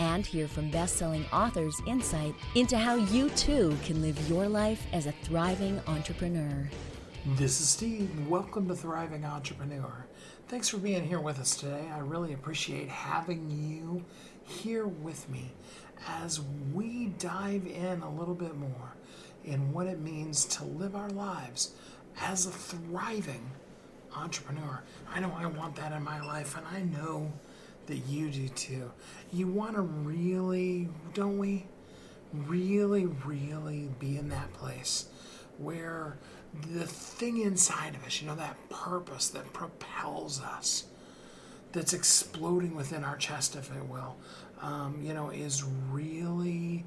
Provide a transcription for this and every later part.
And hear from best selling authors' insight into how you too can live your life as a thriving entrepreneur. This is Steve. Welcome to Thriving Entrepreneur. Thanks for being here with us today. I really appreciate having you here with me as we dive in a little bit more in what it means to live our lives as a thriving entrepreneur. I know I want that in my life, and I know that you do too. You want to really, don't we? Really, really be in that place where the thing inside of us, you know, that purpose that propels us, that's exploding within our chest, if it will, um, you know, is really,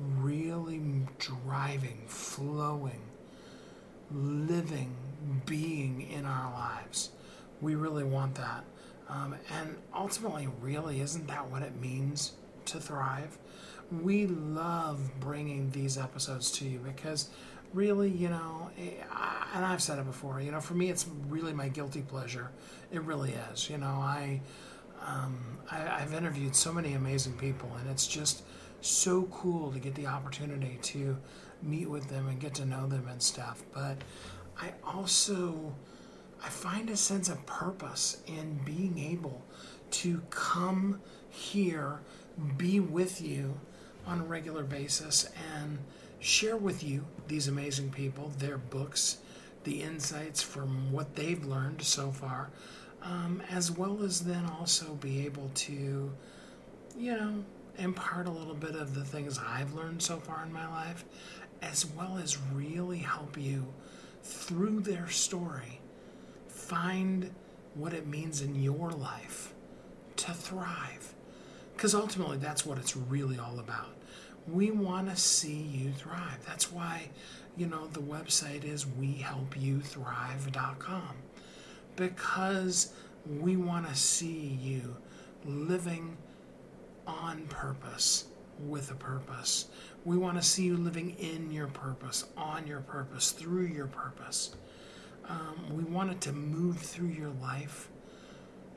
really driving, flowing, living, being in our lives. We really want that. Um, and ultimately, really, isn't that what it means to thrive? We love bringing these episodes to you because really, you know, eh, and I've said it before, you know, for me, it's really my guilty pleasure. It really is. You know, I, um, I have interviewed so many amazing people, and it's just so cool to get the opportunity to meet with them and get to know them and stuff. But I also I find a sense of purpose in being able to come here, be with you on a regular basis, and share with you these amazing people, their books, the insights from what they've learned so far, um, as well as then also be able to, you know, impart a little bit of the things I've learned so far in my life, as well as really help you through their story find what it means in your life to thrive. Because ultimately, that's what it's really all about. We want to see you thrive. That's why, you know, the website is wehelpyouthrive.com. Because we want to see you living on purpose with a purpose. We want to see you living in your purpose, on your purpose, through your purpose. Um, we want it to move through your life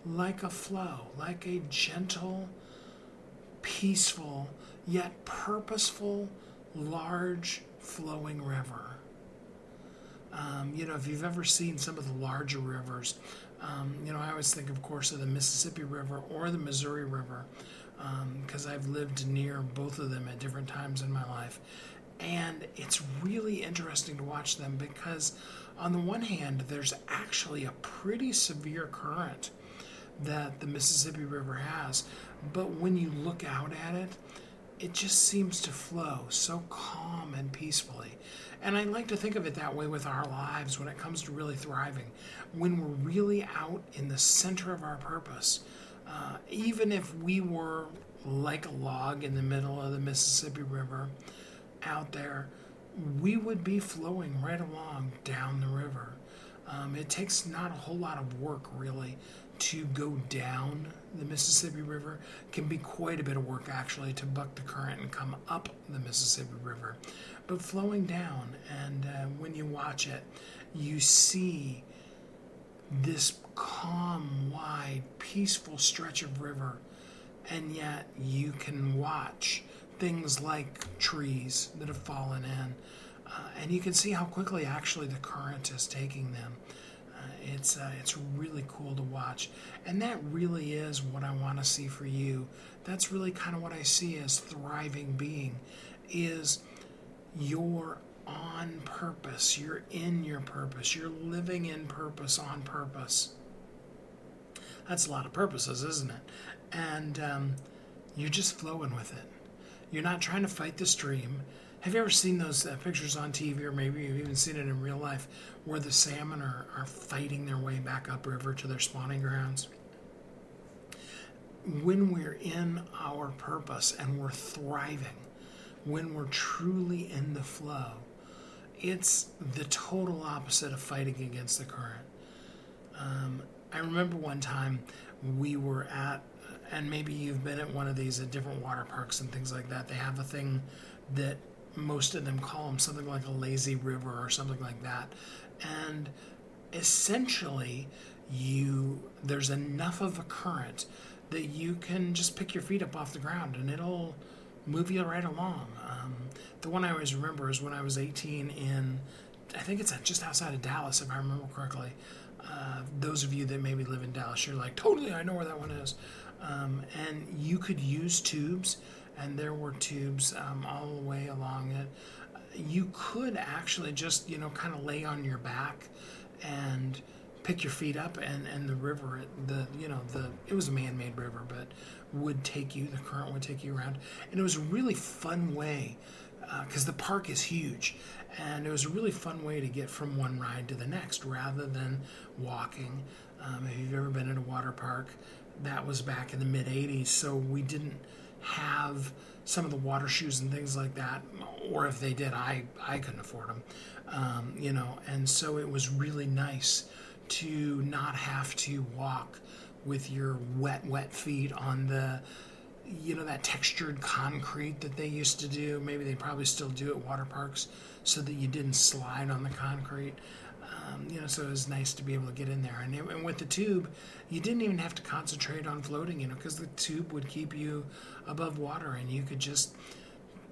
like a flow, like a gentle, peaceful, yet purposeful, large flowing river. Um, you know, if you've ever seen some of the larger rivers, um, you know, I always think, of course, of the Mississippi River or the Missouri River because um, I've lived near both of them at different times in my life. And it's really interesting to watch them because, on the one hand, there's actually a pretty severe current that the Mississippi River has. But when you look out at it, it just seems to flow so calm and peacefully. And I like to think of it that way with our lives when it comes to really thriving. When we're really out in the center of our purpose, uh, even if we were like a log in the middle of the Mississippi River out there, we would be flowing right along down the river. Um, it takes not a whole lot of work really to go down the Mississippi River. It can be quite a bit of work actually to buck the current and come up the Mississippi River. But flowing down, and uh, when you watch it, you see this calm, wide, peaceful stretch of river, and yet you can watch things like trees that have fallen in, uh, and you can see how quickly actually the current is taking them. Uh, it's uh, it's really cool to watch, and that really is what I want to see for you. That's really kind of what I see as thriving being, is your on purpose. You're in your purpose. You're living in purpose on purpose. That's a lot of purposes, isn't it? And um, you're just flowing with it. You're not trying to fight the stream. Have you ever seen those uh, pictures on TV, or maybe you've even seen it in real life, where the salmon are, are fighting their way back upriver to their spawning grounds? When we're in our purpose and we're thriving, when we're truly in the flow, it's the total opposite of fighting against the current. Um, I remember one time we were at, and maybe you've been at one of these at different water parks and things like that. They have a thing that most of them call them something like a lazy river or something like that. And essentially, you there's enough of a current that you can just pick your feet up off the ground and it'll move you right along. Um, the one I always remember is when I was 18 in, I think it's just outside of Dallas, if I remember correctly. Uh, those of you that maybe live in Dallas, you're like, totally, I know where that one is. Um, and you could use tubes, and there were tubes um, all the way along it. You could actually just, you know, kind of lay on your back and pick your feet up and, and the river the you know the it was a man-made river but would take you the current would take you around and it was a really fun way because uh, the park is huge and it was a really fun way to get from one ride to the next rather than walking um, if you've ever been in a water park that was back in the mid 80s so we didn't have some of the water shoes and things like that or if they did i i couldn't afford them um, you know and so it was really nice to not have to walk with your wet, wet feet on the, you know, that textured concrete that they used to do. Maybe they probably still do at water parks so that you didn't slide on the concrete. Um, you know, so it was nice to be able to get in there. And, it, and with the tube, you didn't even have to concentrate on floating, you know, because the tube would keep you above water and you could just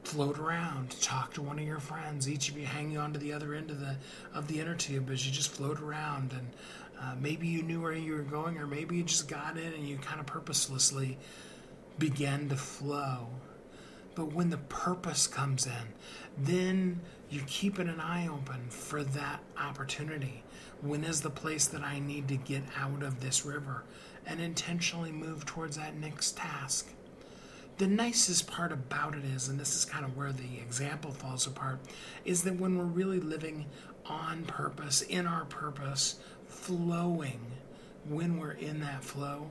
float around, talk to one of your friends, each of you hanging on to the other end of the of the inner tube as you just float around and uh, maybe you knew where you were going or maybe you just got in and you kind of purposelessly began to flow. But when the purpose comes in, then you're keeping an eye open for that opportunity. When is the place that I need to get out of this river and intentionally move towards that next task? the nicest part about it is, and this is kind of where the example falls apart, is that when we're really living on purpose, in our purpose, flowing, when we're in that flow,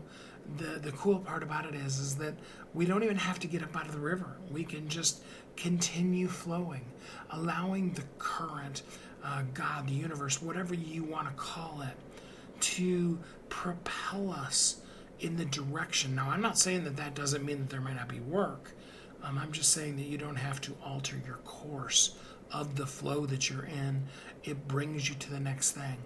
the the cool part about it is is that we don't even have to get up out of the river. We can just continue flowing, allowing the current, uh, God, the universe, whatever you want to call it, to propel us in the direction. Now, I'm not saying that that doesn't mean that there might not be work. Um, I'm just saying that you don't have to alter your course of the flow that you're in. It brings you to the next thing.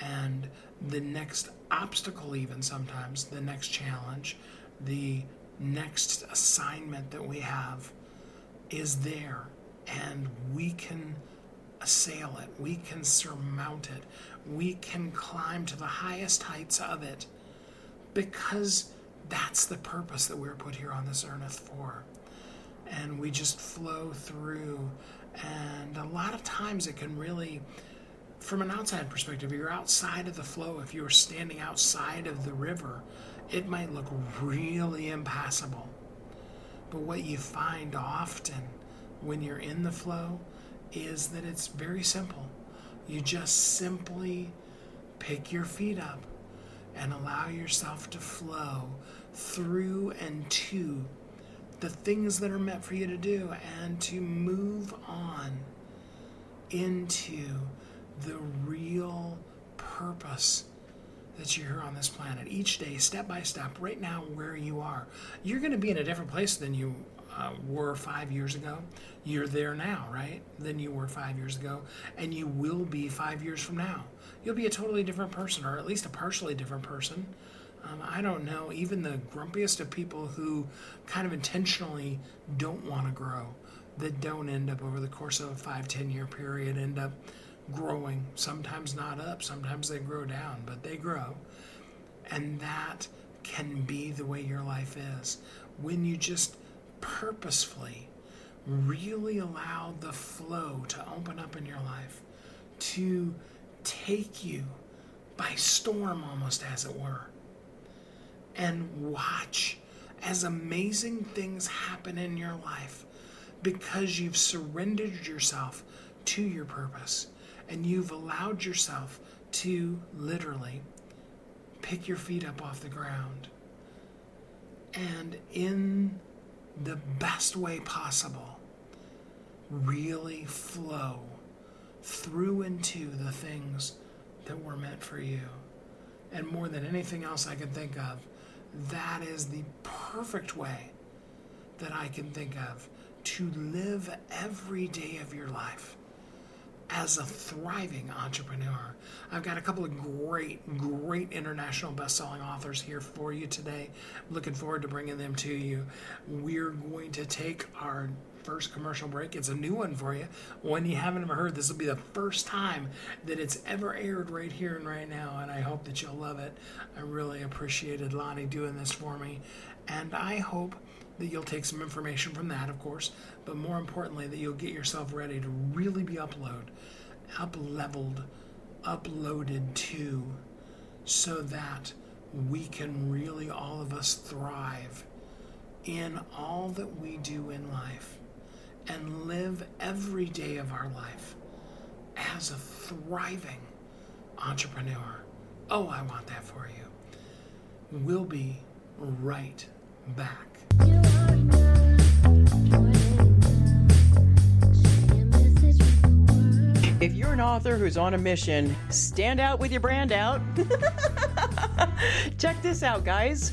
And the next obstacle, even sometimes, the next challenge, the next assignment that we have is there. And we can assail it, we can surmount it, we can climb to the highest heights of it because that's the purpose that we're put here on this earth for. And we just flow through. And a lot of times it can really, from an outside perspective, you're outside of the flow. If you're standing outside of the river, it might look really impassable. But what you find often when you're in the flow is that it's very simple. You just simply pick your feet up and allow yourself to flow through and to the things that are meant for you to do and to move on into the real purpose that you're here on this planet each day, step by step, right now, where you are. You're going to be in a different place than you uh, were five years ago. You're there now, right? Than you were five years ago. And you will be five years from now you'll be a totally different person, or at least a partially different person. Um, I don't know. Even the grumpiest of people who kind of intentionally don't want to grow, that don't end up over the course of a five, ten year period, end up growing. Sometimes not up, sometimes they grow down, but they grow. And that can be the way your life is. When you just purposefully really allow the flow to open up in your life, to take you by storm, almost as it were, and watch as amazing things happen in your life because you've surrendered yourself to your purpose and you've allowed yourself to literally pick your feet up off the ground and in the best way possible really flow through into the things that were meant for you. And more than anything else I can think of, that is the perfect way that I can think of to live every day of your life as a thriving entrepreneur. I've got a couple of great, great international best-selling authors here for you today. Looking forward to bringing them to you. We're going to take our first commercial break. It's a new one for you. One you haven't ever heard. This will be the first time that it's ever aired right here and right now, and I hope that you'll love it. I really appreciated Lonnie doing this for me, and I hope that you'll take some information from that, of course, but more importantly, that you'll get yourself ready to really be upload, up leveled, uploaded to, so that we can really all of us thrive in all that we do in life and live every day of our life as a thriving entrepreneur. Oh, I want that for you. We'll be right back. Author who's on a mission, stand out with your brand out. Check this out, guys.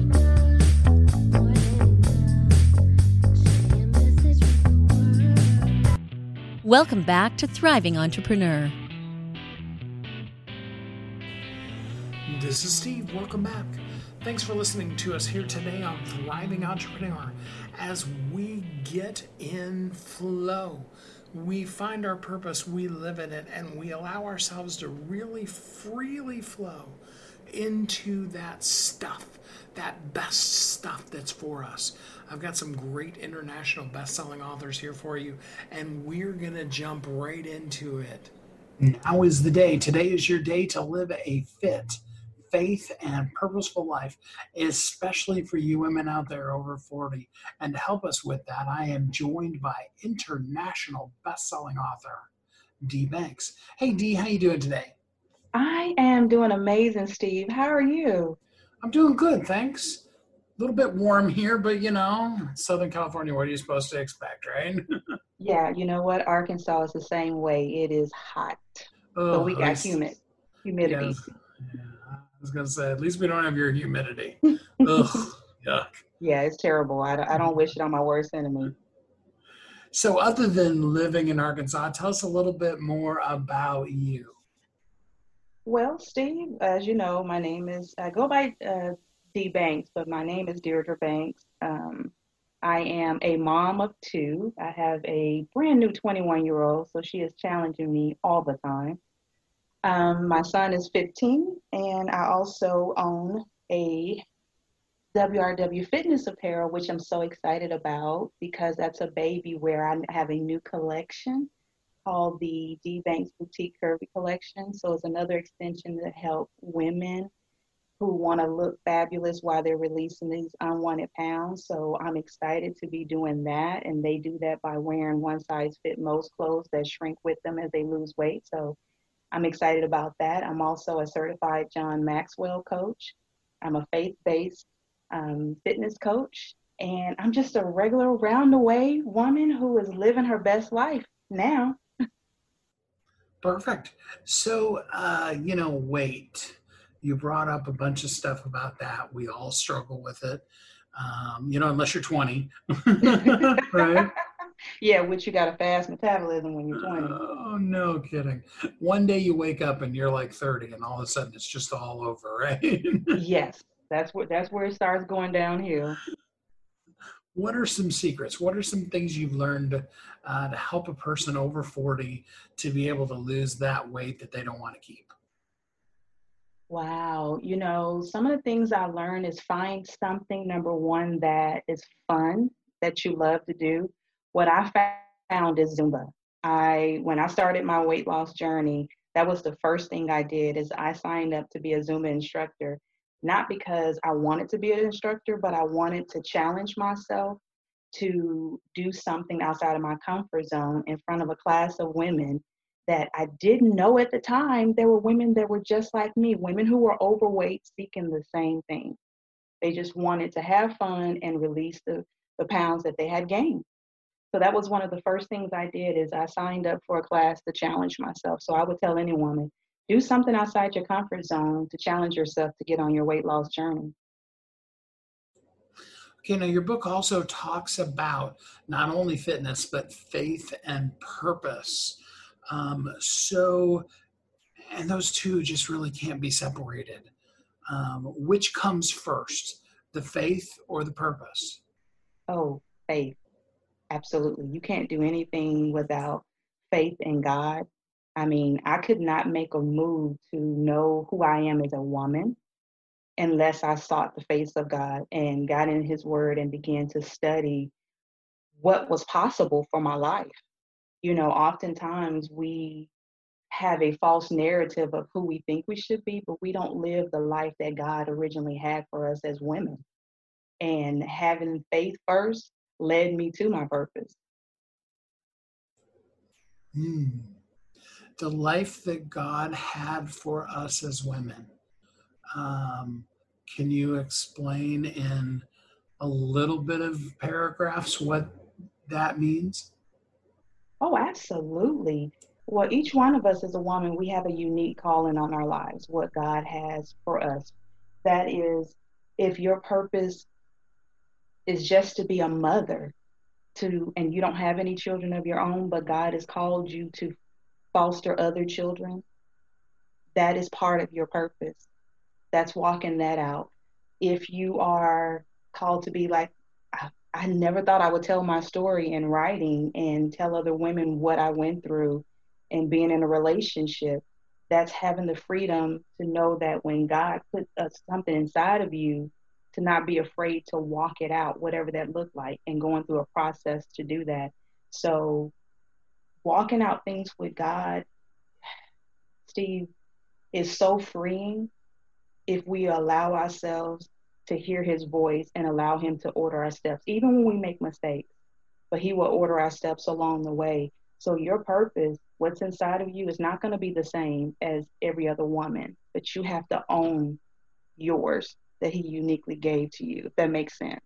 Welcome back to Thriving Entrepreneur. This is Steve. Welcome back. Thanks for listening to us here today on Thriving Entrepreneur as we get in flow. We find our purpose, we live in it, and we allow ourselves to really freely flow into that stuff, that best stuff that's for us. I've got some great international best selling authors here for you, and we're going to jump right into it. Now is the day. Today is your day to live a fit, faith, and purposeful life, especially for you women out there over 40. And to help us with that, I am joined by international best selling author, Dee Banks. Hey, Dee, how you doing today? I am doing amazing, Steve. How are you? I'm doing good, thanks. A little bit warm here, but you know, Southern California, what are you supposed to expect, right? yeah, you know what? Arkansas is the same way. It is hot. Oh, but we got humid humidity. Yes. Yeah, I was gonna say, at least we don't have your humidity. Ugh, yuck. Yeah, it's terrible. I, I don't wish it on my worst enemy. So, other than living in Arkansas, tell us a little bit more about you. Well, Steve, as you know, my name is, I go by uh, Dee Banks, but my name is Deirdre Banks. Um, I am a mom of two. I have a brand new 21 year old, so she is challenging me all the time. Um, my son is 15, and I also own a WRW fitness apparel, which I'm so excited about because that's a baby where I have a new collection called the Dee Banks Boutique Curvy Collection. So it's another extension to help women who want to look fabulous while they're releasing these unwanted pounds. So I'm excited to be doing that. And they do that by wearing one size fit most clothes that shrink with them as they lose weight. So I'm excited about that. I'm also a certified John Maxwell coach. I'm a faith based um, fitness coach. And I'm just a regular round the way woman who is living her best life now. Perfect. So, uh, you know, weight. You brought up a bunch of stuff about that. We all struggle with it. Um, you know, unless you're 20, right? yeah, which you got a fast metabolism when you're 20. Oh, no kidding. One day you wake up and you're like 30 and all of a sudden it's just all over, right? yes. That's where that's where it starts going downhill. What are some secrets? What are some things you've learned uh, to help a person over 40 to be able to lose that weight that they don't want to keep? Wow. You know, some of the things I learned is find something, number one, that is fun, that you love to do. What I found is Zumba. I when I started my weight loss journey, that was the first thing I did is I signed up to be a Zumba instructor, not because I wanted to be an instructor, but I wanted to challenge myself to do something outside of my comfort zone in front of a class of women that I didn't know at the time there were women that were just like me, women who were overweight seeking the same thing. They just wanted to have fun and release the, the pounds that they had gained. So that was one of the first things I did is I signed up for a class to challenge myself. So I would tell any woman, do something outside your comfort zone to challenge yourself to get on your weight loss journey. Okay, now your book also talks about not only fitness, but faith and purpose. Um, so, and those two just really can't be separated. Um, which comes first, the faith or the purpose? Oh, faith. Absolutely. You can't do anything without faith in God. I mean, I could not make a move to know who I am as a woman unless I sought the face of God and got in His Word and began to study what was possible for my life you know, oftentimes we have a false narrative of who we think we should be, but we don't live the life that God originally had for us as women. And having faith first led me to my purpose. Mm. The life that God had for us as women. Um, can you explain in a little bit of paragraphs what that means? Oh, absolutely. Well, each one of us as a woman, we have a unique calling on our lives, what God has for us. That is, if your purpose is just to be a mother to and you don't have any children of your own, but God has called you to foster other children, that is part of your purpose. That's walking that out. If you are called to be like I never thought I would tell my story in writing and tell other women what I went through and being in a relationship. That's having the freedom to know that when God puts something inside of you, to not be afraid to walk it out, whatever that looked like, and going through a process to do that. So, walking out things with God, Steve, is so freeing if we allow ourselves to hear his voice and allow him to order our steps, even when we make mistakes. But he will order our steps along the way. So your purpose, what's inside of you, is not going to be the same as every other woman, but you have to own yours that he uniquely gave to you, if that makes sense.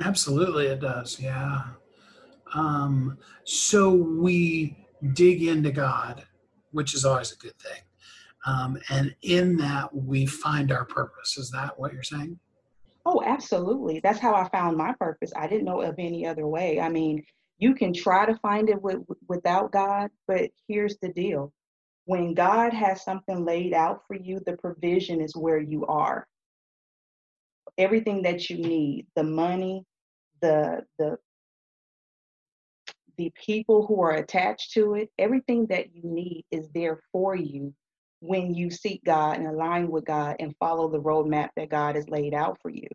Absolutely, it does. Yeah. Um, so we dig into God, which is always a good thing. Um, and in that, we find our purpose. Is that what you're saying? Oh, absolutely. That's how I found my purpose. I didn't know of any other way. I mean, you can try to find it with, without God, but here's the deal. When God has something laid out for you, the provision is where you are. Everything that you need, the money, the the the people who are attached to it, everything that you need is there for you when you seek God and align with God and follow the roadmap that God has laid out for you.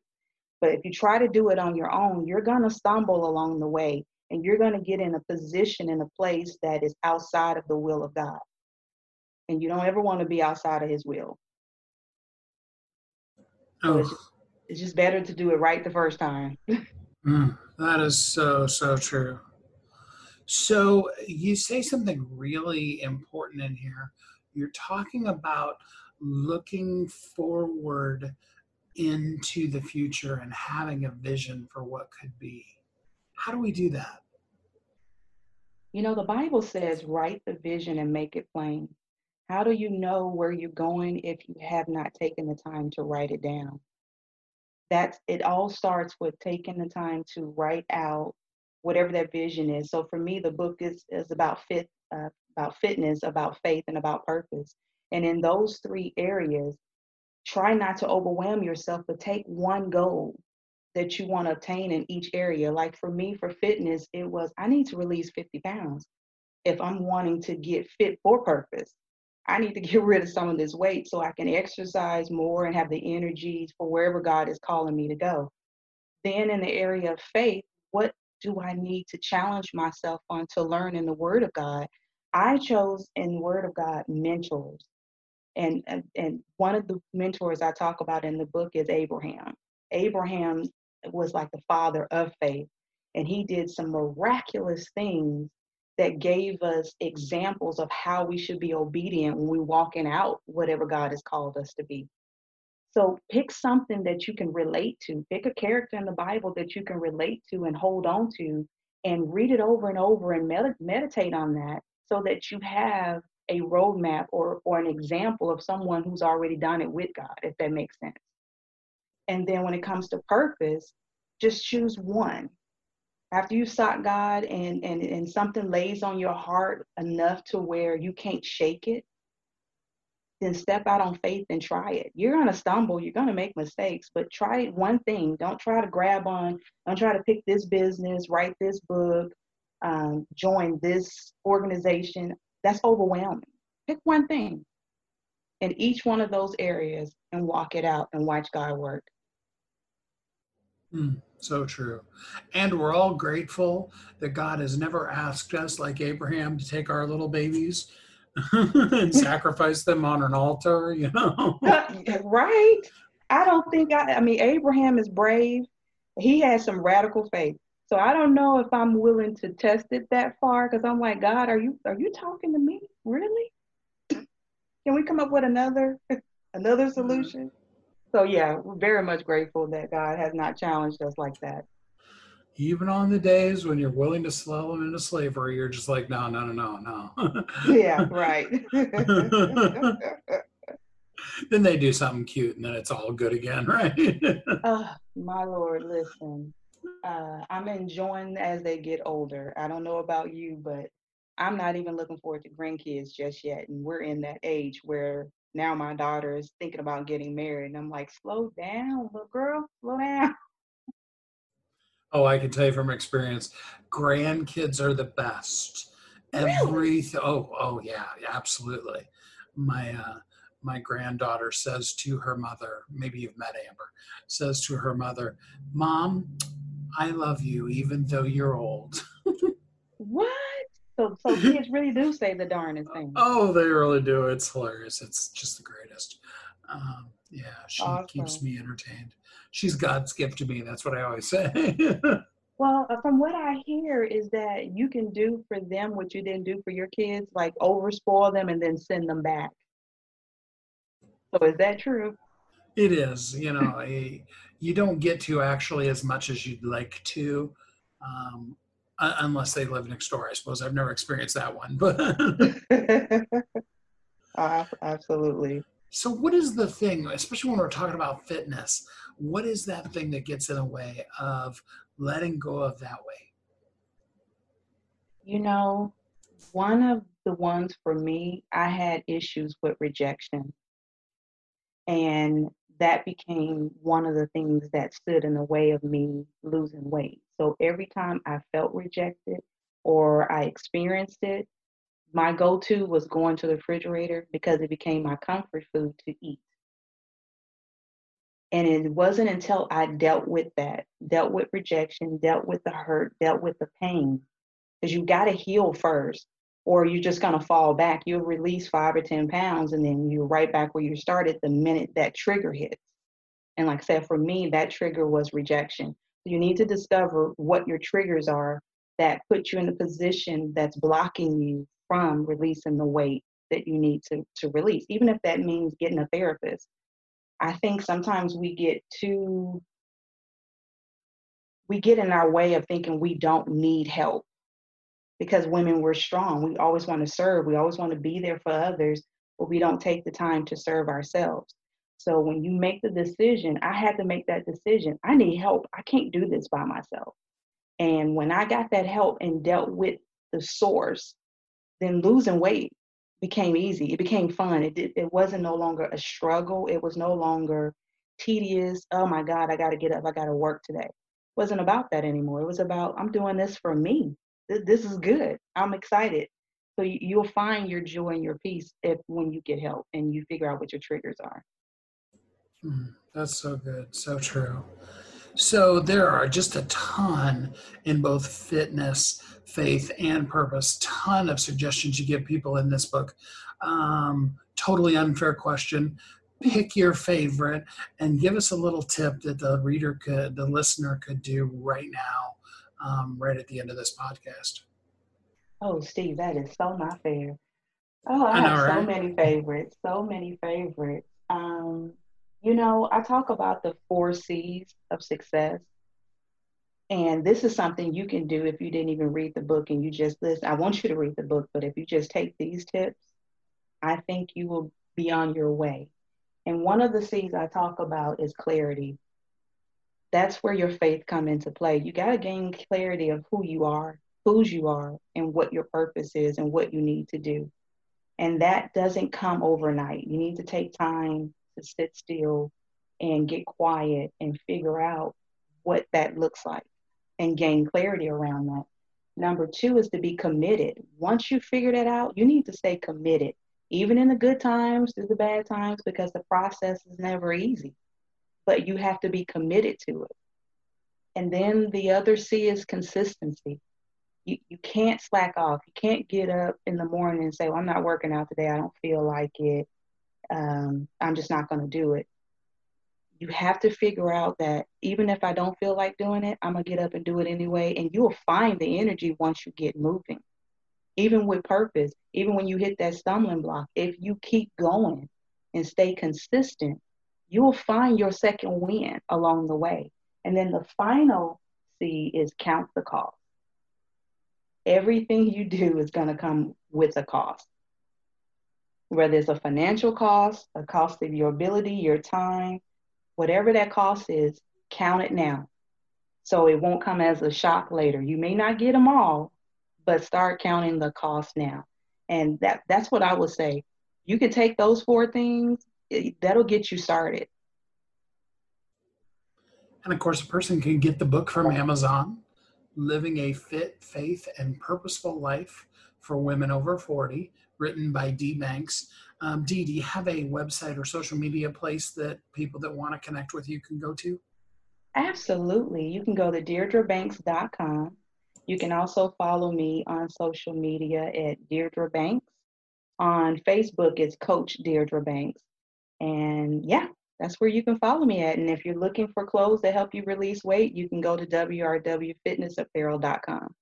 But if you try to do it on your own, you're going to stumble along the way and you're going to get in a position in a place that is outside of the will of God. And you don't ever want to be outside of his will. So oh. it's, just, it's, just, better to do it right the first time. mm, that is so, so true. So you say something really important in here you're talking about looking forward into the future and having a vision for what could be. How do we do that? You know, the Bible says, write the vision and make it plain. How do you know where you're going if you have not taken the time to write it down? That's it all starts with taking the time to write out whatever that vision is. So for me, the book is is about fit, uh, about fitness, about faith, and about purpose. And in those three areas, try not to overwhelm yourself, but take one goal that you want to obtain in each area. Like for me, for fitness, it was I need to release 50 pounds if I'm wanting to get fit for purpose. I need to get rid of some of this weight so I can exercise more and have the energy for wherever God is calling me to go. Then, in the area of faith, what do I need to challenge myself on to learn in the Word of God? I chose in Word of God mentors. And, and, and one of the mentors I talk about in the book is Abraham. Abraham was like the father of faith, and he did some miraculous things that gave us examples of how we should be obedient when we're walking out whatever God has called us to be. So pick something that you can relate to. Pick a character in the Bible that you can relate to and hold on to and read it over and over and med- meditate on that so that you have a roadmap or, or an example of someone who's already done it with God, if that makes sense. And then when it comes to purpose, just choose one after you sought God and, and, and something lays on your heart enough to where you can't shake it, then step out on faith and try it. You're going to stumble, you're going to make mistakes, but try one thing. Don't try to grab on, don't try to pick this business, write this book, um, join this organization. That's overwhelming. Pick one thing in each one of those areas and walk it out and watch God work. Mm, so true. And we're all grateful that God has never asked us, like Abraham, to take our little babies and sacrifice them on an altar, you know? Uh, right. I don't think I, I mean, Abraham is brave. He has some radical faith. So I don't know if I'm willing to test it that far because I'm like, God, are you are you talking to me? Really? Can we come up with another another solution? So yeah, we're very much grateful that God has not challenged us like that. Even on the days when you're willing to sell them into slavery, you're just like, no, no, no, no, no. yeah, right. then they do something cute, and then it's all good again, right? oh, my Lord, listen. Uh, I'm enjoying as they get older. I don't know about you, but I'm not even looking forward to grandkids just yet. And we're in that age where now my daughter is thinking about getting married. And I'm like, slow down, little girl, slow down. Oh, I can tell you from experience, grandkids are the best. Really? oh, oh yeah, absolutely. My uh, my granddaughter says to her mother, maybe you've met Amber, says to her mother, "Mom, I love you even though you're old." what? So, so kids really do say the darnest thing. Oh, they really do. It's hilarious. It's just the greatest. Um, yeah, she awesome. keeps me entertained. She's God's gift to me. That's what I always say. well, uh, from what I hear is that you can do for them what you didn't do for your kids, like overspoil them and then send them back. So is that true? It is. You know, you don't get to actually as much as you'd like to. Um, unless they live next door. I suppose I've never experienced that one, but uh, absolutely. So, what is the thing, especially when we're talking about fitness? What is that thing that gets in the way of letting go of that way? You know, one of the ones for me, I had issues with rejection. And that became one of the things that stood in the way of me losing weight. So every time I felt rejected or I experienced it, my go to was going to the refrigerator because it became my comfort food to eat. And it wasn't until I dealt with that, dealt with rejection, dealt with the hurt, dealt with the pain, because you got to heal first, or you're just going to fall back. You'll release five or 10 pounds, and then you're right back where you started the minute that trigger hits. And like I said, for me, that trigger was rejection. You need to discover what your triggers are that put you in a position that's blocking you from releasing the weight that you need to, to release, even if that means getting a therapist. I think sometimes we get too, we get in our way of thinking we don't need help because women we're strong. We always want to serve, we always want to be there for others, but we don't take the time to serve ourselves. So when you make the decision, I had to make that decision. I need help. I can't do this by myself. And when I got that help and dealt with the source, then losing weight became easy. It became fun. It it wasn't no longer a struggle. It was no longer tedious. Oh my God, I got to get up. I got to work today. It wasn't about that anymore. It was about I'm doing this for me. This, this is good. I'm excited. So you, you'll find your joy and your peace if when you get help and you figure out what your triggers are. Mm, that's so good. So true. So there are just a ton in both fitness, faith, and purpose. Ton of suggestions you give people in this book. Um, totally unfair question. Pick your favorite and give us a little tip that the reader could, the listener could do right now, um, right at the end of this podcast. Oh, Steve, that is so not fair. Oh, I, I have so many favorites. So many favorites. Um, you know, I talk about the four C's of success. And this is something you can do if you didn't even read the book and you just listen. I want you to read the book, but if you just take these tips, I think you will be on your way. And one of the C's I talk about is clarity. That's where your faith come into play. You got to gain clarity of who you are, whose you are, and what your purpose is and what you need to do. And that doesn't come overnight. You need to take time to sit still and get quiet and figure out what that looks like and gain clarity around that. Number two is to be committed. Once you figure that out, you need to stay committed, even in the good times, through the bad times, because the process is never easy. But you have to be committed to it. And then the other C is consistency. You, you can't slack off. You can't get up in the morning and say, well, I'm not working out today. I don't feel like it um, I'm just not going to do it. You have to figure out that even if I don't feel like doing it, I'm going to get up and do it anyway. And you'll find the energy once you get moving. Even with purpose, even when you hit that stumbling block, if you keep going and stay consistent, you'll find your second win along the way. And then the final C is count the cost. Everything you do is going to come with a cost whether it's a financial cost, a cost of your ability, your time, whatever that cost is, count it now. So it won't come as a shock later. You may not get them all, but start counting the cost now. And that that's what I would say. You can take those four things, it, that'll get you started. And of course, a person can get the book from Amazon, Living a Fit, Faith, and Purposeful Life for Women Over 40 written by Dee Banks. Um, do you have a website or social media place that people that want to connect with you can go to? Absolutely. You can go to deirdrebanks.com. You can also follow me on social media at Deirdre Banks. On Facebook, it's Coach Deirdre Banks. And yeah, that's where you can follow me at. And if you're looking for clothes that help you release weight, you can go to wrwfitnessapparel.com.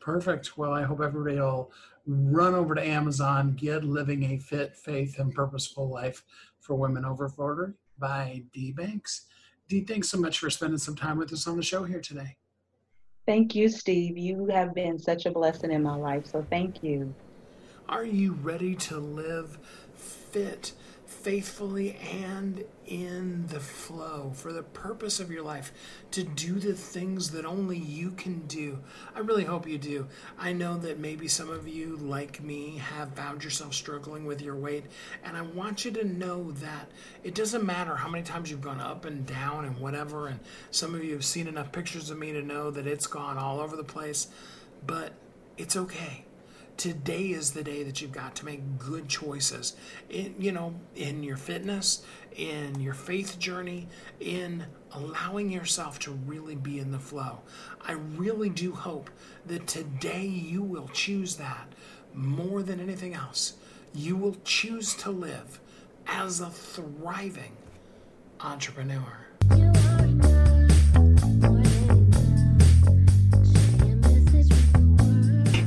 Perfect. Well, I hope everybody will run over to Amazon, get Living a Fit, Faith, and Purposeful Life for Women Over 40 by Dee Banks. Dee, thanks so much for spending some time with us on the show here today. Thank you, Steve. You have been such a blessing in my life, so thank you. Are you ready to live fit? Faithfully and in the flow for the purpose of your life to do the things that only you can do. I really hope you do. I know that maybe some of you, like me, have found yourself struggling with your weight, and I want you to know that it doesn't matter how many times you've gone up and down and whatever, and some of you have seen enough pictures of me to know that it's gone all over the place, but it's okay today is the day that you've got to make good choices in you know in your fitness in your faith journey in allowing yourself to really be in the flow. I really do hope that today you will choose that more than anything else. You will choose to live as a thriving entrepreneur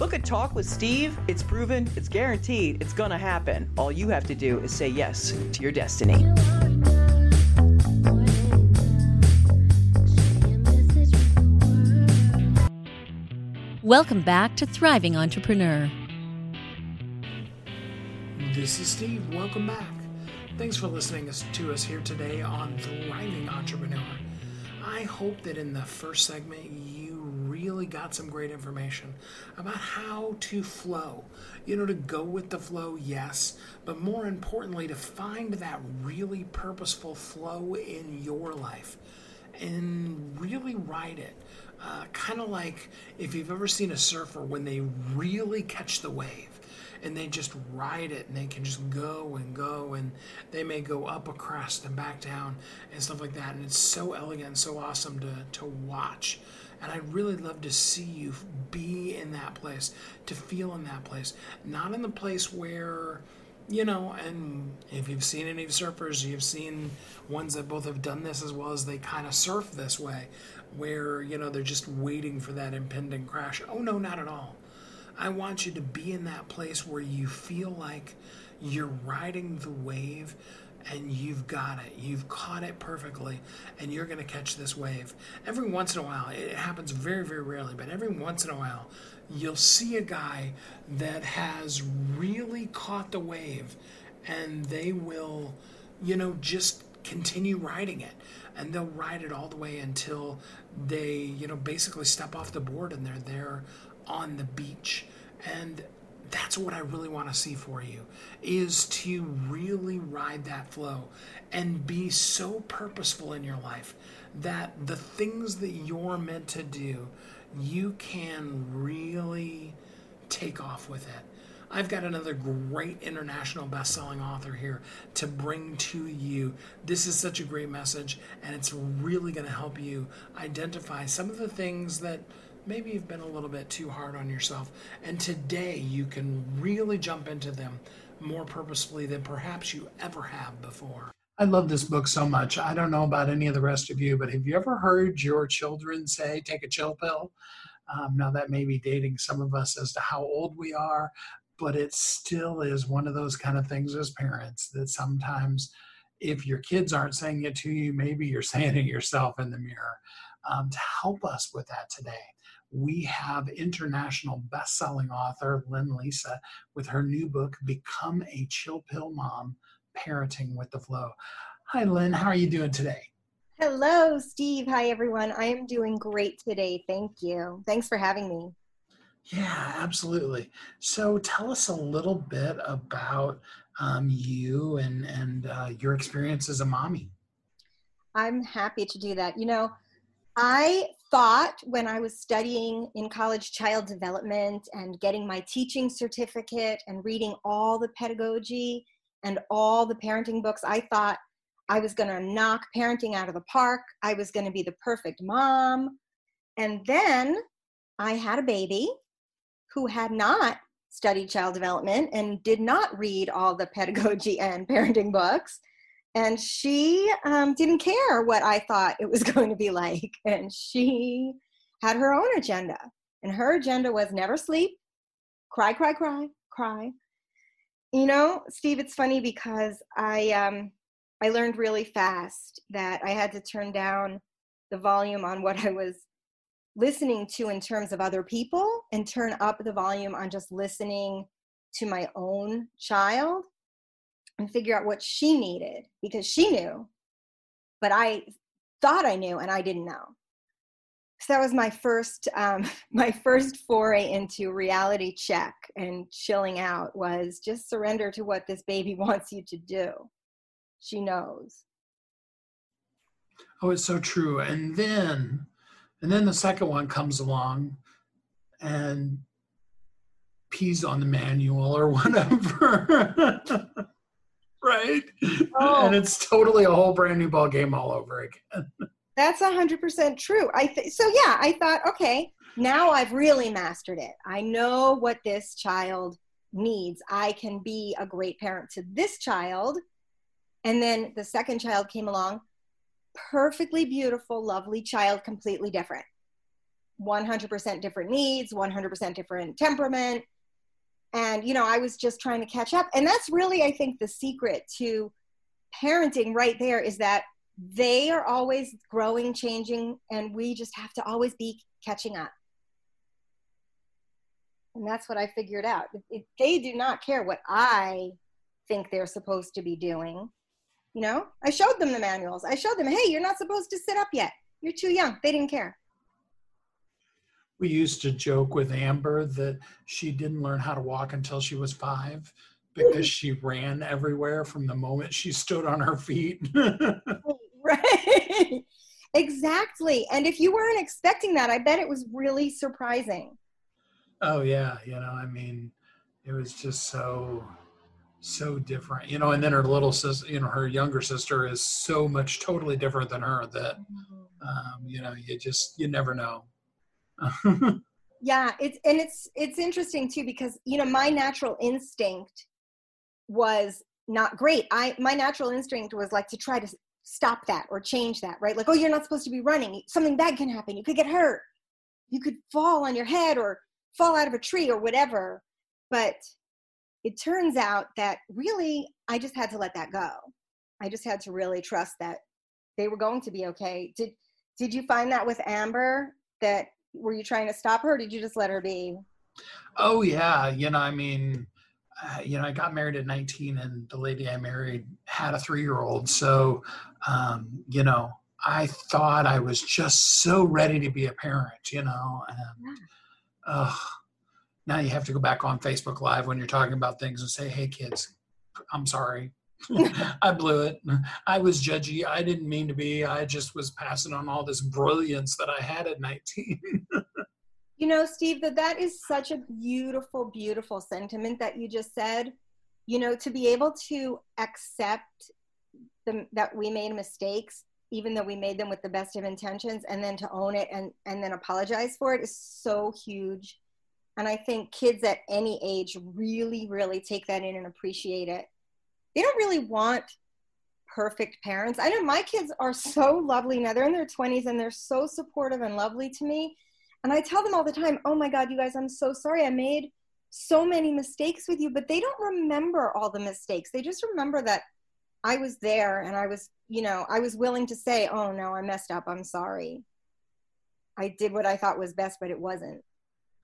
Book a talk with Steve. It's proven, it's guaranteed, it's going to happen. All you have to do is say yes to your destiny. Welcome back to Thriving Entrepreneur. This is Steve. Welcome back. Thanks for listening to us here today on Thriving Entrepreneur. I hope that in the first segment you really got some great information about how to flow. You know, to go with the flow, yes, but more importantly, to find that really purposeful flow in your life and really ride it. Uh, kind of like if you've ever seen a surfer when they really catch the wave and they just ride it and they can just go and go and they may go up a crest and back down and stuff like that and it's so elegant so awesome to, to watch and I'd really love to see you be in that place, to feel in that place, not in the place where, you know, and if you've seen any surfers, you've seen ones that both have done this as well as they kind of surf this way, where, you know, they're just waiting for that impending crash. Oh, no, not at all. I want you to be in that place where you feel like you're riding the wave and you've got it. You've caught it perfectly, and you're going to catch this wave. Every once in a while, it happens very, very rarely, but every once in a while, you'll see a guy that has really caught the wave, and they will, you know, just continue riding it. And they'll ride it all the way until they, you know, basically step off the board and they're there on the beach. And that's what I really want to see for you is to really ride that flow and be so purposeful in your life that the things that you're meant to do you can really take off with it. I've got another great international best-selling author here to bring to you. This is such a great message and it's really going to help you identify some of the things that maybe you've been a little bit too hard on yourself. And today you can really jump into them more purposefully than perhaps you ever have before. I love this book so much. I don't know about any of the rest of you, but have you ever heard your children say, take a chill pill? Um, now, that may be dating some of us as to how old we are, but it still is one of those kind of things as parents that sometimes, if your kids aren't saying it to you, maybe you're saying it yourself in the mirror. Um, to help us with that today, we have international best-selling author Lynne Lisa with her new book, Become a Chill Pill Mom, Parenting with the Flow. Hi, Lynne. How are you doing today? Hello, Steve. Hi, everyone. I am doing great today. Thank you. Thanks for having me. Yeah, absolutely. So tell us a little bit about um, you and, and uh, your experience as a mommy. I'm happy to do that. You know, I thought when I was studying in college child development and getting my teaching certificate and reading all the pedagogy and all the parenting books, I thought I was going to knock parenting out of the park. I was going to be the perfect mom. And then I had a baby who had not studied child development and did not read all the pedagogy and parenting books and she um, didn't care what I thought it was going to be like. And she had her own agenda. And her agenda was never sleep, cry, cry, cry, cry. You know, Steve, it's funny because I um, I learned really fast that I had to turn down the volume on what I was listening to in terms of other people and turn up the volume on just listening to my own child and figure out what she needed because she knew, but I thought I knew and I didn't know. So that was my first um, my first foray into reality check and chilling out was just surrender to what this baby wants you to do. She knows. Oh, it's so true. And then and then the second one comes along and pees on the manual or whatever. Right? Oh. And it's totally a whole brand new ball game all over again. That's a hundred percent true. I th- so yeah, I thought, okay, now I've really mastered it. I know what this child needs. I can be a great parent to this child. And then the second child came along, perfectly beautiful, lovely child, completely different. 100% different needs, 100% different temperament, and you know i was just trying to catch up. And that's really i think the secret to parenting right there is that they are always growing changing and we just have to always be catching up. And that's what i figured out. If they do not care what i think they're supposed to be doing you know i showed them the manuals. I showed them hey you're not supposed to sit up yet. You're too young. They didn't care we used to joke with Amber that she didn't learn how to walk until she was five because she ran everywhere from the moment she stood on her feet. right. Exactly. And if you weren't expecting that, I bet it was really surprising. Oh, yeah. You know, I mean, it was just so so different you know and then her little sister you know her younger sister is so much totally different than her that mm-hmm. um, you know you just you never know yeah, it's and it's it's interesting too because you know my natural instinct was not great. I my natural instinct was like to try to stop that or change that, right? Like, oh, you're not supposed to be running. Something bad can happen. You could get hurt. You could fall on your head or fall out of a tree or whatever. But it turns out that really I just had to let that go. I just had to really trust that they were going to be okay. Did did you find that with Amber that were you trying to stop her or did you just let her be? Oh yeah you know i mean uh, you know i got married at 19 and the lady i married had a three-year-old so um, you know i thought i was just so ready to be a parent you know and uh, now you have to go back on facebook live when you're talking about things and say hey kids i'm sorry I blew it. I was judgy. I didn't mean to be. I just was passing on all this brilliance that I had at 19. you know, Steve, that that is such a beautiful, beautiful sentiment that you just said. You know, to be able to accept the, that we made mistakes, even though we made them with the best of intentions, and then to own it and and then apologize for it is so huge. And I think kids at any age really, really take that in and appreciate it they don't really want perfect parents. I know my kids are so lovely now. They're in their 20s and they're so supportive and lovely to me. And I tell them all the time, oh my God, you guys, I'm so sorry. I made so many mistakes with you, but they don't remember all the mistakes. They just remember that I was there and I was, you know, I was willing to say, oh no, I messed up. I'm sorry. I did what I thought was best, but it wasn't.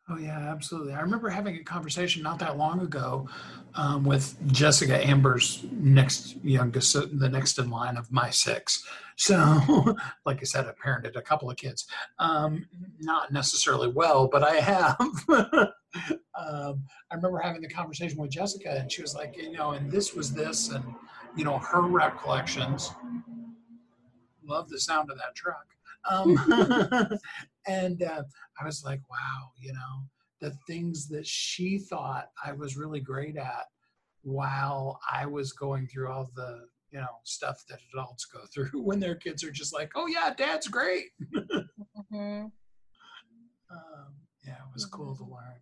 Oh yeah, absolutely. I remember having a conversation not that long ago um, with Jessica Amber's next youngest, the next in line of my six. So, like I said, I parented a couple of kids, um, not necessarily well, but I have. um, I remember having the conversation with Jessica, and she was like, you know, and this was this, and you know, her recollections. Love the sound of that truck. And uh, I was like, wow, you know, the things that she thought I was really great at while I was going through all the, you know, stuff that adults go through when their kids are just like, oh, yeah, dad's great. mm-hmm. um, yeah, it was mm-hmm. cool to learn.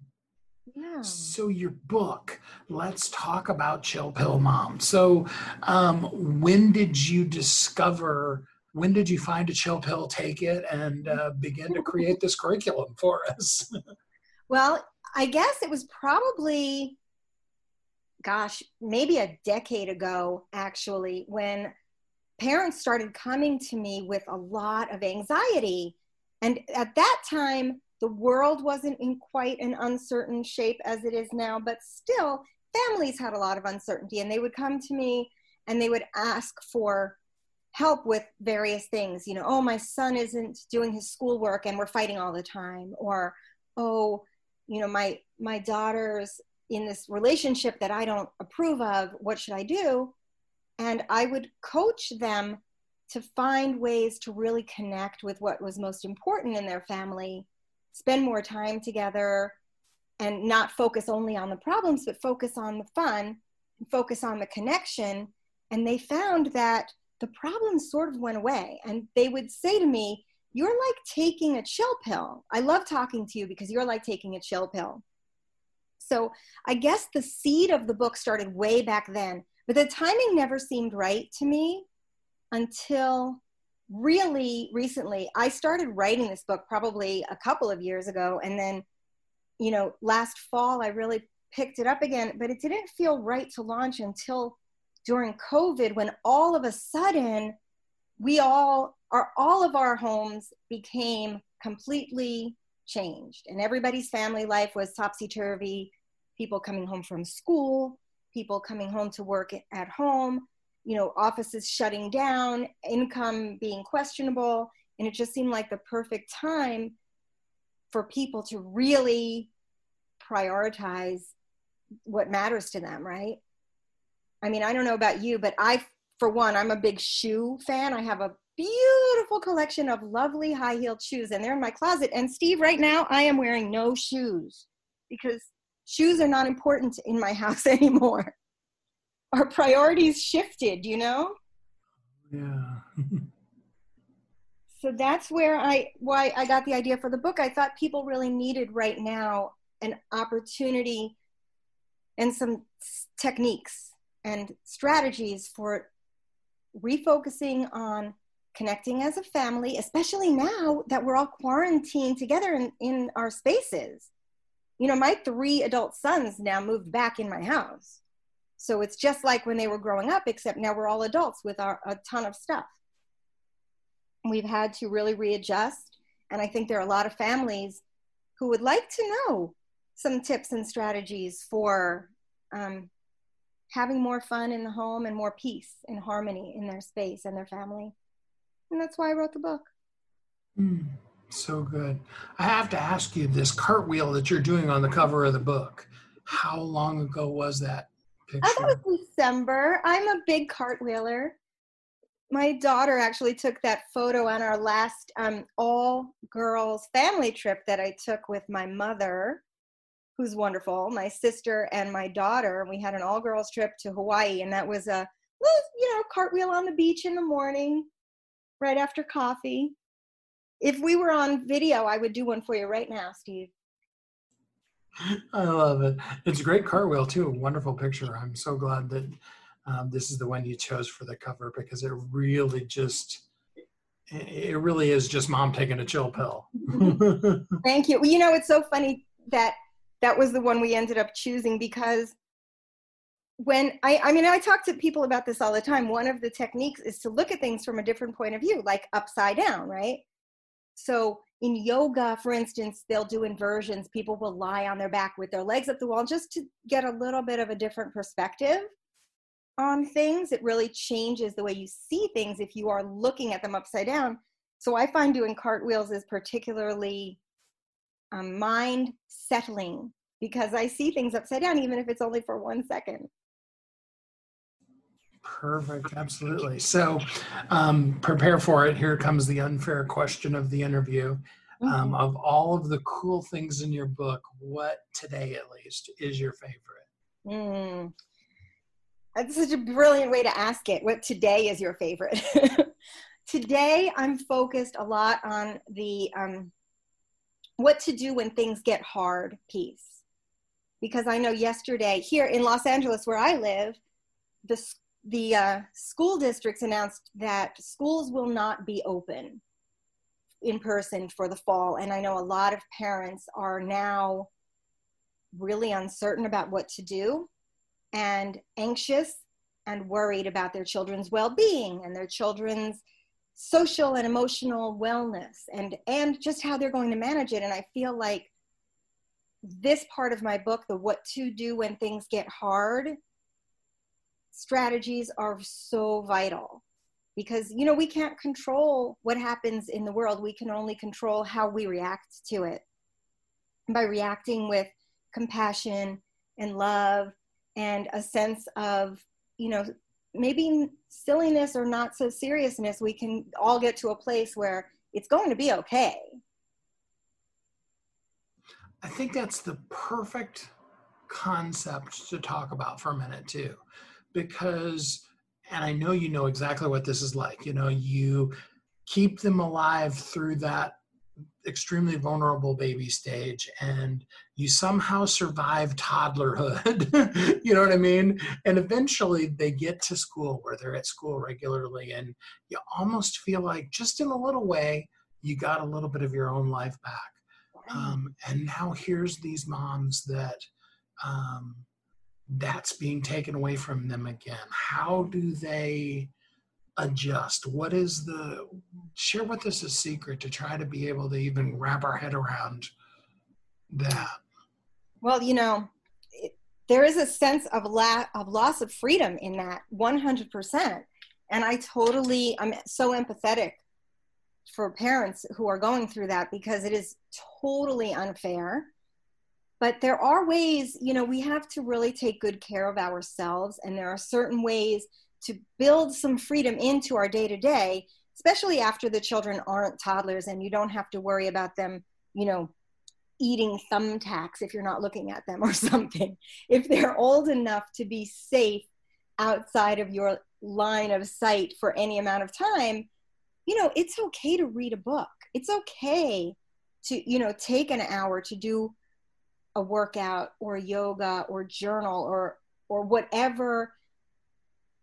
Yeah. So your book, let's talk about Chill Pill Mom. So, um, when did you discover when did you find a chill pill, take it, and uh, begin to create this curriculum for us? well, I guess it was probably, gosh, maybe a decade ago, actually, when parents started coming to me with a lot of anxiety. And at that time, the world wasn't in quite an uncertain shape as it is now, but still, families had a lot of uncertainty and they would come to me and they would ask for help with various things you know oh my son isn't doing his schoolwork and we're fighting all the time. Or oh you know my my daughter's in this relationship that i don't approve of what should i do? And i would coach them to find ways to really connect with what was most important in their family spend more time together and not focus only on the problems but focus on the fun and focus on the connection. And they found that the problems sort of went away and they would say to me you're like taking a chill pill. I love talking to you because you're like taking a chill pill. So i guess the seed of the book started way back then but the timing never seemed right to me until really recently i started writing this book probably a couple of years ago and then you know last fall i really picked it up again but it didn't feel right to launch until during covid when all of a sudden we all our all of our homes became completely changed and everybody's family life was topsy-turvy. People coming home from school people coming home to work at home you know offices shutting down income being questionable. And it just seemed like the perfect time for people to really prioritize what matters to them right i mean i don't know about you but i for one i'm a big shoe fan i have a beautiful collection of lovely high heeled shoes and they're in my closet and steve right now i am wearing no shoes because shoes are not important in my house anymore our priorities shifted, you know? Yeah. so that's where I why I got the idea for the book. I thought people really needed right now an opportunity and some techniques and strategies for refocusing on connecting as a family, especially now that we're all quarantined together in, in our spaces. You know, my three adult sons now moved back in my house. So it's just like when they were growing up, except now we're all adults with our, a ton of stuff. We've had to really readjust. And I think there are a lot of families who would like to know some tips and strategies for um, having more fun in the home and more peace and harmony in their space and their family. And that's why I wrote the book. Mm, so good. I have to ask you this cartwheel that you're doing on the cover of the book. How long ago was that? picture? I it was December. I'm a big cartwheeler. My daughter actually took that photo on our last um, all girls family trip that I took with my mother, who's wonderful, my sister, and my daughter. We had an all girls trip to Hawaii, and that was a little, you know, cartwheel on the beach in the morning, right after coffee. If we were on video, I would do one for you right now, Steve. I love it. It's a great cartwheel too. Wonderful picture. I'm so glad that um, this is the one you chose for the cover because it really just it really is just mom taking a chill pill. Thank you. Well, you know, it's so funny that that was the one we ended up choosing because when I, I mean, I talk to people about this all the time. One of the techniques is to look at things from a different point of view, like upside down, right? So in yoga, for instance, they'll do inversions. People will lie on their back with their legs up the wall just to get a little bit of a different perspective on things. It really changes the way you see things if you are looking at them upside down. So I find doing cartwheels is particularly um, mind settling because I see things upside down, even if it's only for one second. Perfect, absolutely. So, um, prepare for it. Here comes the unfair question of the interview. Um, mm-hmm. of all of the cool things in your book, what today at least is your favorite? Mm. That's such a brilliant way to ask it. What today is your favorite? today, I'm focused a lot on the um, what to do when things get hard piece. Because I know yesterday, here in Los Angeles, where I live, the the uh, school districts announced that schools will not be open in person for the fall. And I know a lot of parents are now really uncertain about what to do and anxious and worried about their children's well-being and their children's social and emotional wellness and and just how they're going to manage it and i feel like this part of my book, the what to do when things get hard, strategies are so vital. Because you know we can't control what happens in the world. We can only control how we react to it. By reacting with compassion and love and a sense of you know maybe silliness or not so seriousness we can all get to a place where it's going to be okay i think that's the perfect concept to talk about for a minute too because and i know you know exactly what this is like you know you keep them alive through that extremely vulnerable baby stage and you somehow survive toddlerhood you know what i mean? And eventually they get to school where they're at school regularly and you almost feel like just in a little way you got a little bit of your own life back um, and now here's these moms that um, that's being taken away from them again how do they adjust? What is the share with us a secret to try to be able to even wrap our head around that? Well, you know, it, there is a sense of la- of loss of freedom in that 100%. And I totally I'm so empathetic for parents who are going through that because it is totally unfair. But there are ways, you know, we have to really take good care of ourselves and there are certain ways to build some freedom into our day to day, especially after the children aren't toddlers and you don't have to worry about them, you know, eating thumbtacks if you're not looking at them or something. If they're old enough to be safe outside of your line of sight for any amount of time, you know, it's okay to read a book. It's okay to, you know, take an hour to do a workout or yoga or journal or or whatever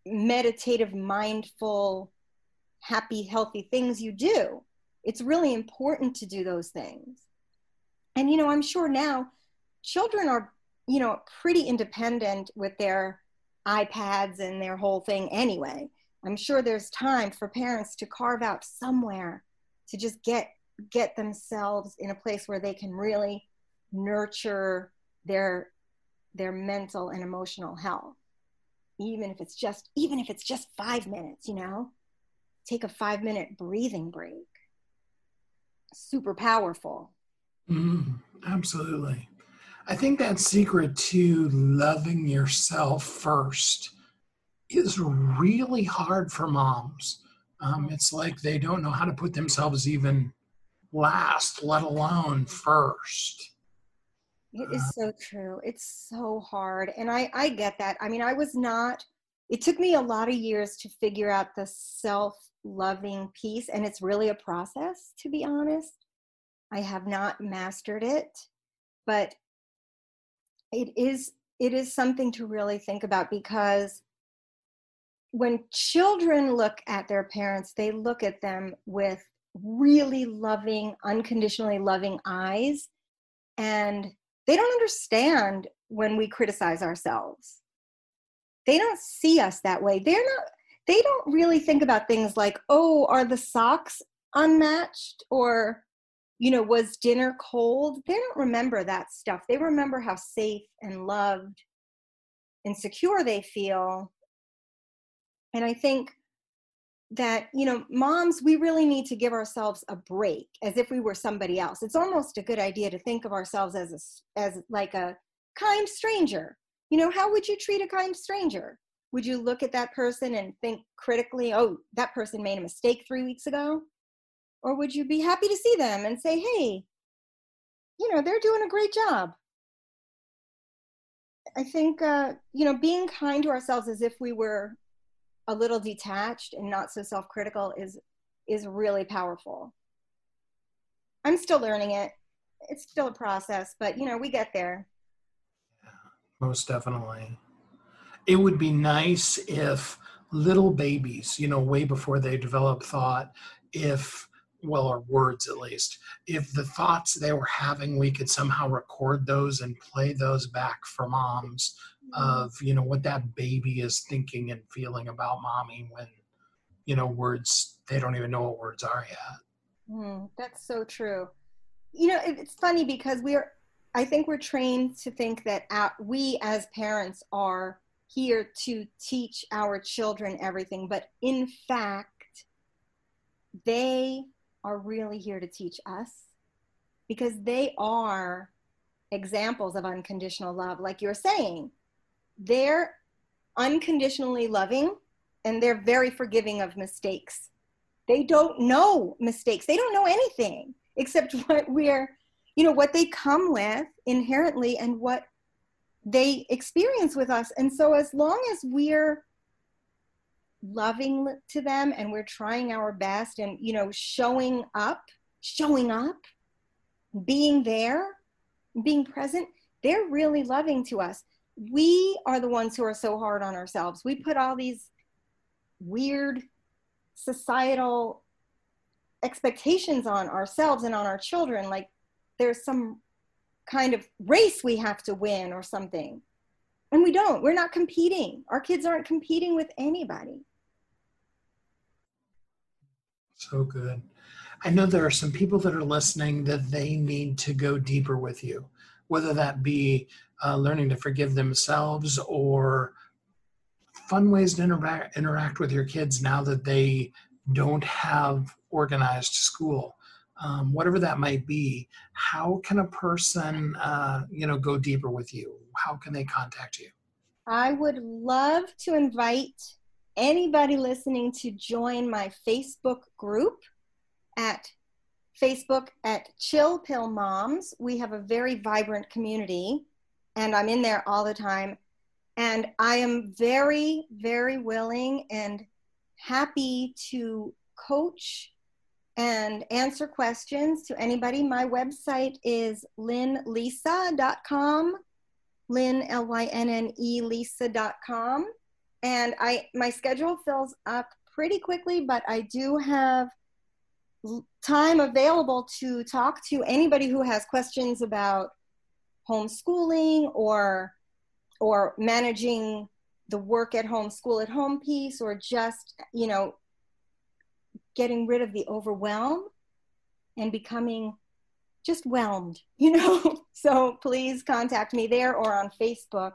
meditative, mindful, happy, healthy things you do. It's really important to do those things. And, you know, I'm sure now children are, you know, pretty independent with their iPads and their whole thing anyway. I'm sure there's time for parents to carve out somewhere to just get get themselves in a place where they can really nurture their their mental and emotional health. Even if it's just even if it's just five minutes you know? Take a five minute breathing break. Super powerful. Mm, absolutely. I think that secret to loving yourself first is really hard for moms um, it's like they don't know how to put themselves even last let alone first it is so true. It's so hard. And I, I get that. I mean, I was not, it took me a lot of years to figure out the self loving piece. And it's really a process, to be honest. I have not mastered it, but it is it is something to really think about because when children look at their parents, they look at them with really loving, unconditionally loving eyes. And they don't understand when we criticize ourselves. They don't see us that way. They're not they don't really think about things like oh are the socks unmatched? Or you know was dinner cold? They don't remember that stuff. They remember how safe and loved and secure they feel and i think that you know moms we really need to give ourselves a break as if we were somebody else. It's almost a good idea to think of ourselves as a, as like a kind stranger. You know how would you treat a kind stranger? Would you look at that person and think critically oh that person made a mistake 3 weeks ago? Or would you be happy to see them and say hey you know they're doing a great job. I think uh, you know being kind to ourselves as if we were a little detached and not so self-critical is is really powerful. I'm still learning it. It's still a process but you know we get there. Yeah, most definitely. It would be nice if little babies you know way before they develop thought if well or words at least if the thoughts they were having we could somehow record those and play those back for moms of you know what that baby is thinking and feeling about mommy when you know words they don't even know what words are yet mm, that's so true you know it's funny because we're I think we're trained to think that we as parents are here to teach our children everything, but in fact, they are really here to teach us because they are examples of unconditional love. Like you're saying, they're unconditionally loving and they're very forgiving of mistakes. They don't know mistakes, they don't know anything except what we're, you know, what they come with inherently and what they experience with us. And so, as long as we're loving to them and we're trying our best and, you know, showing up, showing up, being there, being present, they're really loving to us. We are the ones who are so hard on ourselves. We put all these weird societal expectations on ourselves and on our children like there's some kind of race we have to win or something. And we don't we're not competing. Our kids aren't competing with anybody. So good. I know there are some people that are listening that they need to go deeper with you whether that be uh, learning to forgive themselves or fun ways to interact interact with your kids now that they don't have organized school. Um, whatever that might be how can a person uh, you know go deeper with you? How can they contact you? I would love to invite anybody listening to join my facebook group at facebook at chill pill moms we have a very vibrant community and i'm in there all the time and I am very, very willing and happy to coach and answer questions to anybody. My website is lynnelisa.com, Lynne, L Y N N E, Lisa.com. And I, my schedule fills up pretty quickly, but I do have time available to talk to anybody who has questions about homeschooling or or managing the work at home, school at home piece, or just, you know, getting rid of the overwhelm and becoming just whelmed, you know. so please contact me there or on Facebook.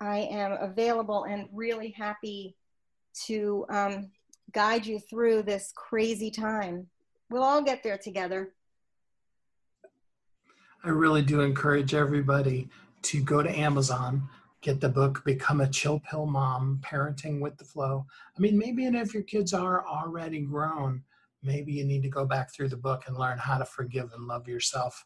I am available and really happy to um, guide you through this crazy time. We'll all get there together. I really do encourage everybody to go to Amazon, get the book, Become a Chill Pill Mom, Parenting with the Flow. I mean, maybe and if your kids are already grown, maybe you need to go back through the book and learn how to forgive and love yourself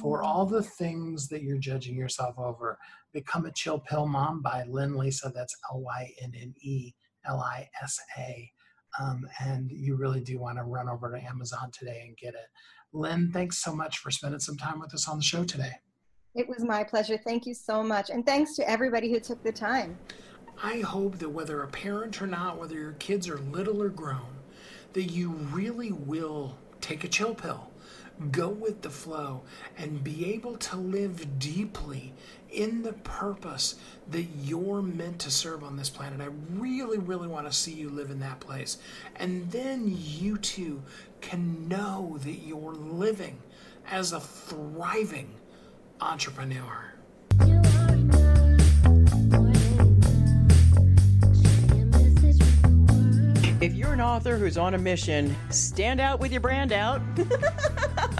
for mm-hmm. all the things that you're judging yourself over. Become a Chill Pill Mom by Lynne Lisa. That's L Y N N E L I S A. Um, and you really do want to run over to Amazon today and get it. Lynne, thanks so much for spending some time with us on the show today. It was my pleasure. Thank you so much. And thanks to everybody who took the time. I hope that whether a parent or not, whether your kids are little or grown, that you really will take a chill pill, go with the flow, and be able to live deeply in the purpose that you're meant to serve on this planet. I really, really want to see you live in that place. And then you too can know that you're living as a thriving entrepreneur. If you're an author who's on a mission, stand out with your brand out.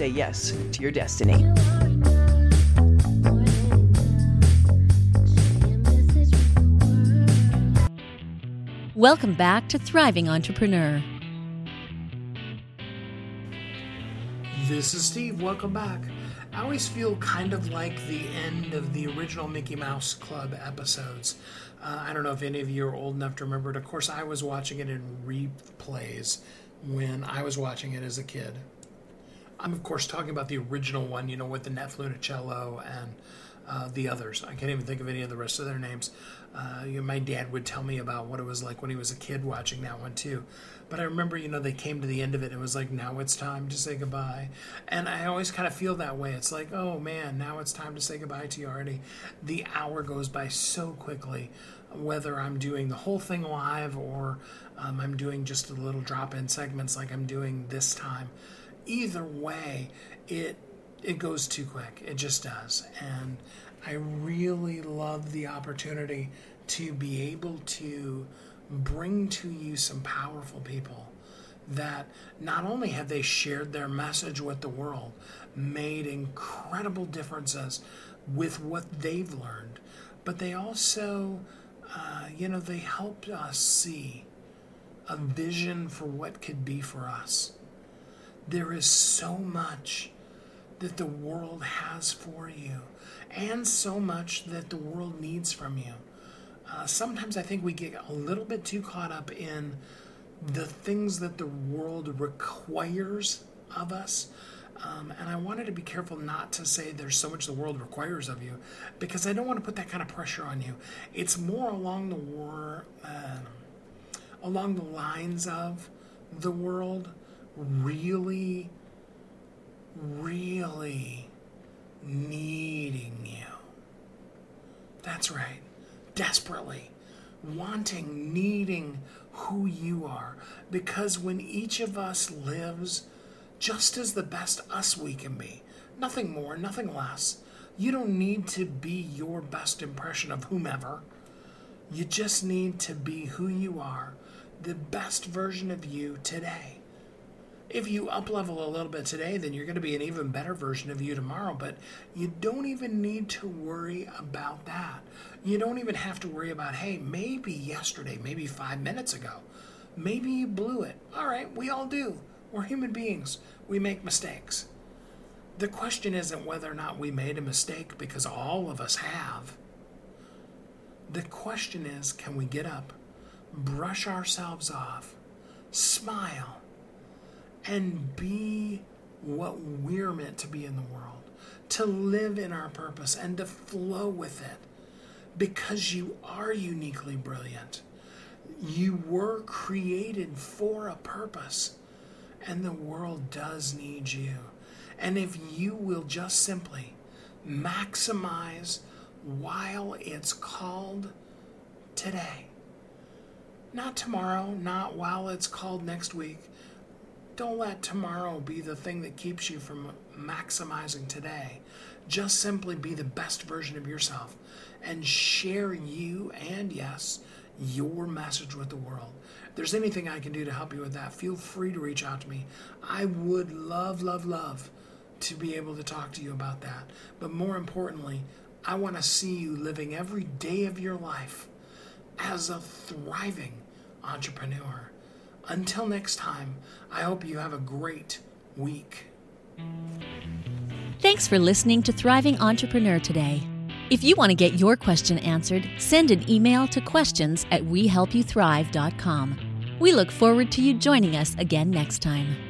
say yes to your destiny. Welcome back to Thriving Entrepreneur. This is Steve. Welcome back. I always feel kind of like the end of the original Mickey Mouse Club episodes. Uh, I don't know if any of you are old enough to remember it. Of course, I was watching it in replays when I was watching it as a kid. I'm, of course, talking about the original one, you know, with the Annette Funicello and uh, the others. I can't even think of any of the rest of their names. Uh, you know, my dad would tell me about what it was like when he was a kid watching that one too. But I remember, you know, they came to the end of it and it was like, now it's time to say goodbye. And I always kind of feel that way. It's like, oh man, now it's time to say goodbye to you already. The hour goes by so quickly, whether I'm doing the whole thing live or um, I'm doing just the little drop in segments like I'm doing this time. Either way, it it goes too quick. It just does. And I really love the opportunity to be able to bring to you some powerful people that not only have they shared their message with the world, made incredible differences with what they've learned, but they also, uh, you know, they helped us see a vision for what could be for us. There is so much that the world has for you, and so much that the world needs from you. Uh, sometimes I think we get a little bit too caught up in the things that the world requires of us. Um, and I wanted to be careful not to say there's so much the world requires of you because I don't want to put that kind of pressure on you. It's more along the war, uh, along the lines of the world really really needing you. That's right, desperately wanting, needing who you are. Because when each of us lives just as the best us we can be, nothing more, nothing less, you don't need to be your best impression of whomever. You just need to be who you are, the best version of you today if you up level a little bit today, then you're going to be an even better version of you tomorrow. But you don't even need to worry about that. You don't even have to worry about, hey, maybe yesterday, maybe five minutes ago, maybe you blew it. All right, we all do. We're human beings, we make mistakes. The question isn't whether or not we made a mistake, because all of us have. The question is can we get up, brush ourselves off, smile, and be what we're meant to be in the world, to live in our purpose and to flow with it because you are uniquely brilliant. You were created for a purpose, and the world does need you. And if you will just simply maximize while it's called today, not tomorrow, not while it's called next week, don't let tomorrow be the thing that keeps you from maximizing today. Just simply be the best version of yourself and share you and, yes, your message with the world. If there's anything I can do to help you with that, feel free to reach out to me. I would love, love, love to be able to talk to you about that. But more importantly, I want to see you living every day of your life as a thriving entrepreneur. Until next time, I hope you have a great week. Thanks for listening to Thriving Entrepreneur today. If you want to get your question answered, send an email to questions at wehelpyouthrive.com. We look forward to you joining us again next time.